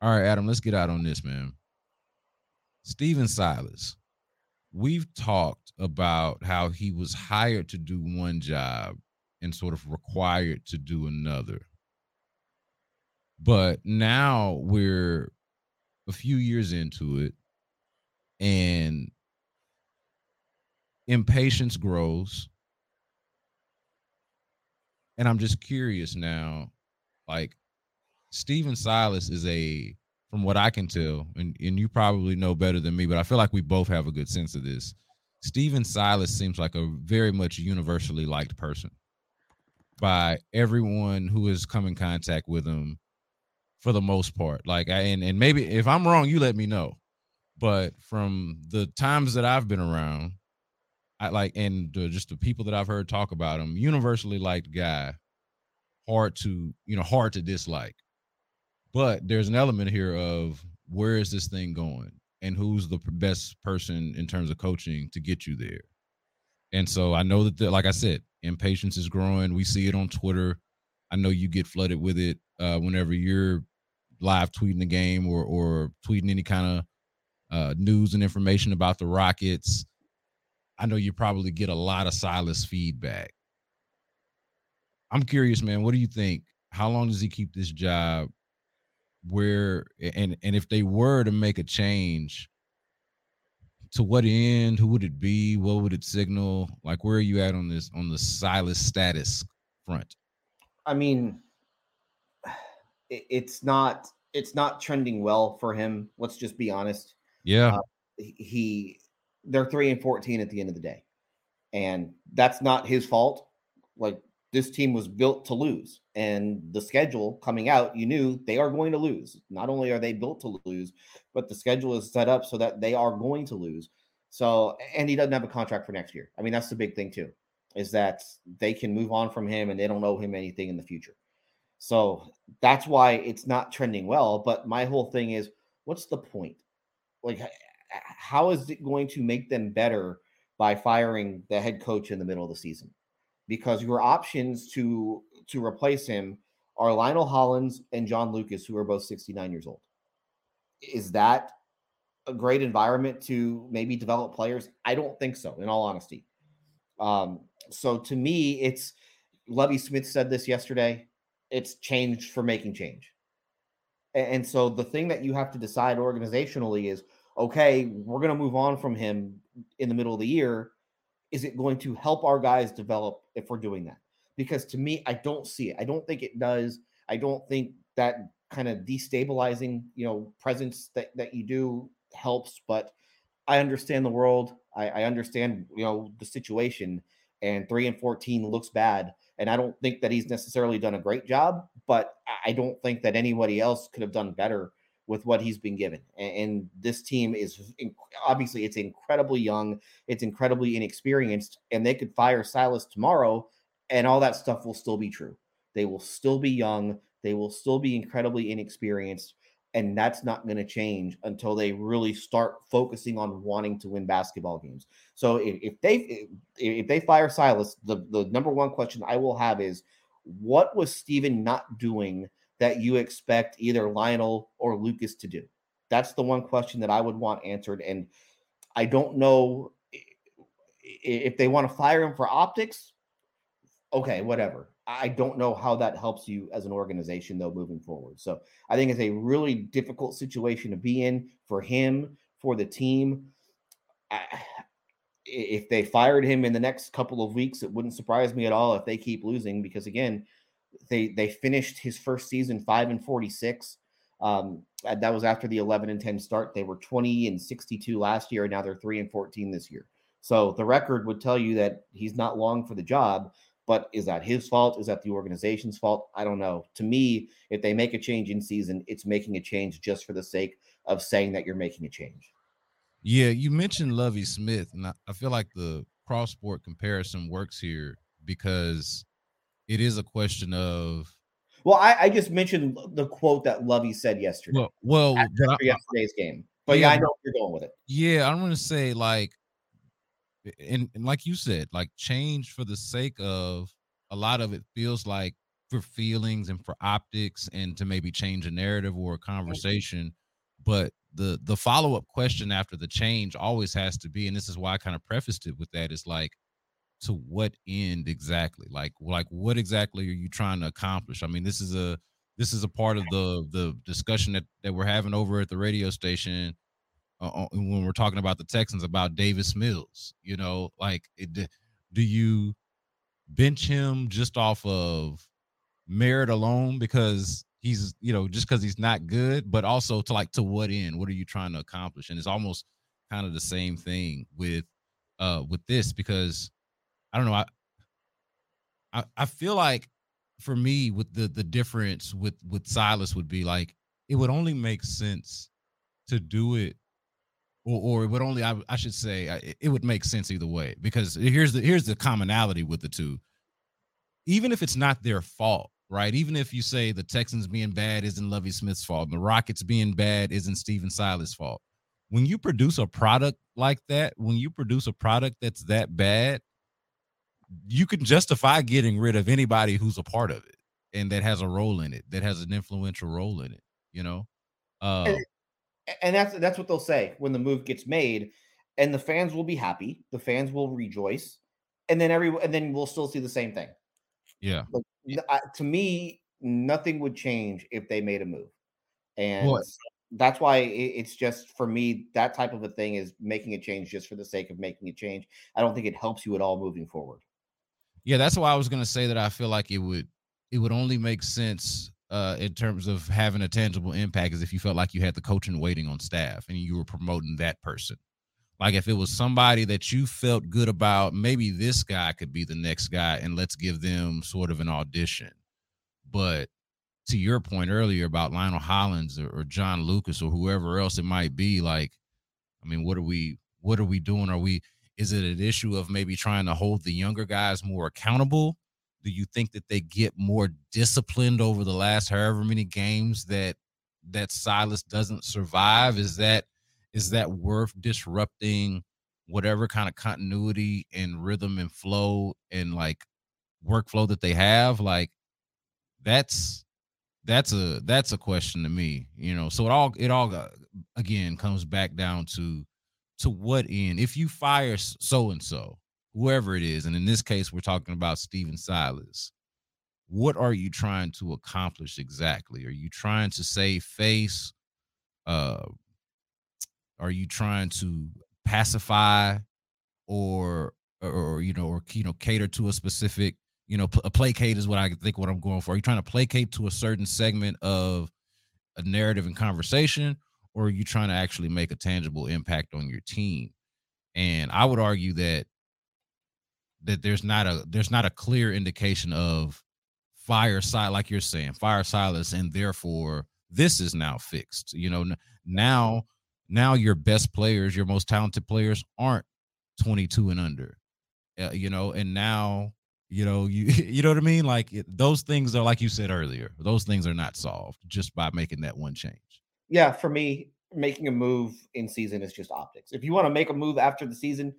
All right, Adam, let's get out on this, man. Stephen Silas, we've talked about how he was hired to do one job and sort of required to do another. But now we're a few years into it and impatience grows. And I'm just curious now, like, Stephen Silas is a, from what I can tell, and, and you probably know better than me, but I feel like we both have a good sense of this. Stephen Silas seems like a very much universally liked person by everyone who has come in contact with him for the most part. Like, I, and, and maybe if I'm wrong, you let me know. But from the times that I've been around, I like, and just the people that I've heard talk about him, universally liked guy, hard to, you know, hard to dislike. But there's an element here of where is this thing going and who's the best person in terms of coaching to get you there. And so I know that, the, like I said, impatience is growing. We see it on Twitter. I know you get flooded with it uh, whenever you're live tweeting the game or or tweeting any kind of uh, news and information about the Rockets. I know you probably get a lot of Silas feedback. I'm curious, man. What do you think? How long does he keep this job? Where and and if they were to make a change to what end who would it be what would it signal? Like where are you at on this on the silas status front? I mean it's not it's not trending well for him let's just be honest. Yeah. Uh, he they're 3 and 14 at the end of the day. And that's not his fault. Like this team was built to lose. And the schedule coming out, you knew they are going to lose. Not only are they built to lose, but the schedule is set up so that they are going to lose. So, and he doesn't have a contract for next year. I mean, that's the big thing, too, is that they can move on from him and they don't owe him anything in the future. So that's why it's not trending well. But my whole thing is what's the point? Like, how is it going to make them better by firing the head coach in the middle of the season? Because your options to to replace him are Lionel Hollins and John Lucas, who are both 69 years old. Is that a great environment to maybe develop players? I don't think so, in all honesty. Um, so to me, it's Lovie Smith said this yesterday. It's changed for making change. And so the thing that you have to decide organizationally is okay, we're going to move on from him in the middle of the year is it going to help our guys develop if we're doing that? Because to me, I don't see it. I don't think it does. I don't think that kind of destabilizing, you know, presence that, that you do helps, but I understand the world. I, I understand, you know, the situation and three and 14 looks bad. And I don't think that he's necessarily done a great job, but I don't think that anybody else could have done better with what he's been given. And, and this team is obviously it's incredibly young, it's incredibly inexperienced, and they could fire Silas tomorrow, and all that stuff will still be true. They will still be young, they will still be incredibly inexperienced, and that's not going to change until they really start focusing on wanting to win basketball games. So if, if they if, they fire Silas, the the number one question I will have is what was Stephen not doing that you expect either Lionel or Lucas to do? That's the one question that I would want answered. And I don't know if they want to fire him for optics. Okay, whatever. I don't know how that helps you as an organization, though, moving forward. So I think it's a really difficult situation to be in for him, for the team. I, if they fired him in the next couple of weeks, it wouldn't surprise me at all if they keep losing because again, they they finished his first season five and forty six. Um, that was after the eleven and ten start. They were twenty and sixty two last year, and now they're three and fourteen this year. So the record would tell you that he's not long for the job. But is that his fault? Is that the organization's fault? I don't know. To me, if they make a change in season, it's making a change just for the sake of saying that you're making a change. Yeah, you mentioned Lovie Smith, and I, I feel like the cross sport comparison works here because it is a question of. Well, I, I just mentioned the quote that Lovie said yesterday. Well, well, after yesterday's game, but yeah, yeah, I know you're going with it. Yeah, I'm going to say like and, and like you said, like change for the sake of a lot of it feels like for feelings and for optics and to maybe change a narrative or a conversation. But the the follow-up question after the change always has to be, and this is why I kind of prefaced it with that, is like to what end exactly? Like like what exactly are you trying to accomplish? I mean, this is a this is a part of the the discussion that, that we're having over at the radio station uh, when we're talking about the Texans about Davis Mills. You know, like it, do you bench him just off of merit alone because he's you know just because he's not good, but also to like to what end? What are you trying to accomplish? And it's almost kind of the same thing with uh with this because I don't know I I, I feel like for me with the the difference with with Silas would be like it would only make sense to do it or, or it would only I, I should say it would make sense either way because here's the here's the commonality with the two. Even if it's not their fault right? Even if you say the texans being bad isn't lovie smith's fault the rockets being bad isn't stephen silas fault. When you produce a product like that when you produce a product that's that bad you can justify getting rid of anybody who's a part of it and that has a role in it that has an influential role in it you know uh, and that's that's what they'll say when the move gets made, and the fans will be happy, the fans will rejoice, and then every and then we'll still see the same thing. Yeah. I, to me, nothing would change if they made a move, and what? that's why it's just for me that type of a thing is making a change just for the sake of making a change. I don't think it helps you at all moving forward. Yeah, that's why I was going to say that I feel like it would it would only make sense uh, in terms of having a tangible impact is if you felt like you had the coaching waiting on staff and you were promoting that person. Like if it was somebody that you felt good about, maybe this guy could be the next guy and let's give them sort of an audition. But to your point earlier about Lionel Hollins or, or John Lucas or whoever else it might be, like, I mean, what are we what are we doing? Are we is it an issue of maybe trying to hold the younger guys more accountable do you think that they get more disciplined over the last however many games that that Silas doesn't survive? Is that is that worth disrupting whatever kind of continuity and rhythm and flow and like workflow that they have? Like that's that's a that's a question to me, you know. So it all it all uh, again comes back down to to what end? If you fire so and so, whoever it is, and in this case, we're talking about Stephen Silas. What are you trying to accomplish exactly? Are you trying to save face? Uh, are you trying to pacify, or, or, or you know, or you know, cater to a specific, you know, pl- placate is what I think what I'm going for. Are you trying to placate to a certain segment of a narrative and conversation, or are you trying to actually make a tangible impact on your team? And I would argue that that there's not a there's not a clear indication of fire side like you're saying fire Silas and therefore this is now fixed you know now now your best players your most talented players aren't 22 and under uh, you know and now you know you you know what i mean like those things are like you said earlier those things are not solved just by making that one change yeah for me making a move in season is just optics if you want to make a move after the season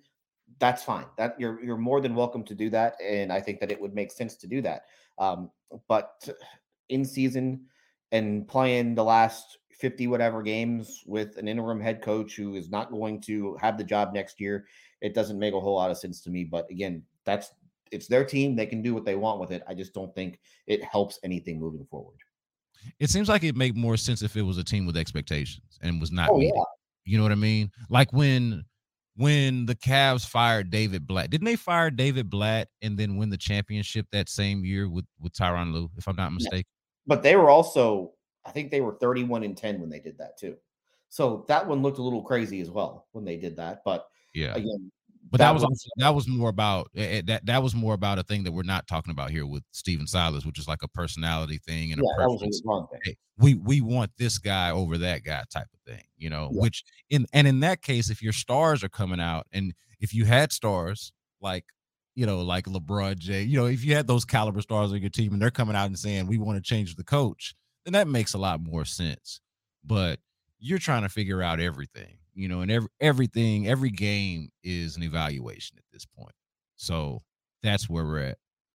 that's fine. That you're you're more than welcome to do that, and I think that it would make sense to do that. Um, but in season and playing the last 50 whatever games with an interim head coach who is not going to have the job next year, it doesn't make a whole lot of sense to me. But again, that's it's their team. They can do what they want with it. I just don't think it helps anything moving forward. It seems like it make more sense if it was a team with expectations and was not Oh meeting. yeah, You know what I mean? Like when when the Cavs fired David Blatt, didn't they fire David Blatt and then win the championship that same year with with Tyronn Lue, if I'm not mistaken? but they were also. I think they were 31 and 10 when they did that too. So that one looked a little crazy as well when they did that. But Yeah. again, But that, that was was- that was more about eh, eh, that that was more about a thing that we're not talking about here with Stephen Silas, which is like a personality thing and yeah, a preference. Hey, we we want this guy over that guy type of thing, you know. Yeah. Which in and in that case, if your stars are coming out, and if you had stars like you know like LeBron J, you know, if you had those caliber stars on your team and they're coming out and saying we want to change the coach, then that makes a lot more sense. But you're trying to figure out everything, you know, and every everything, every game is an evaluation at this point. So that's where we're at.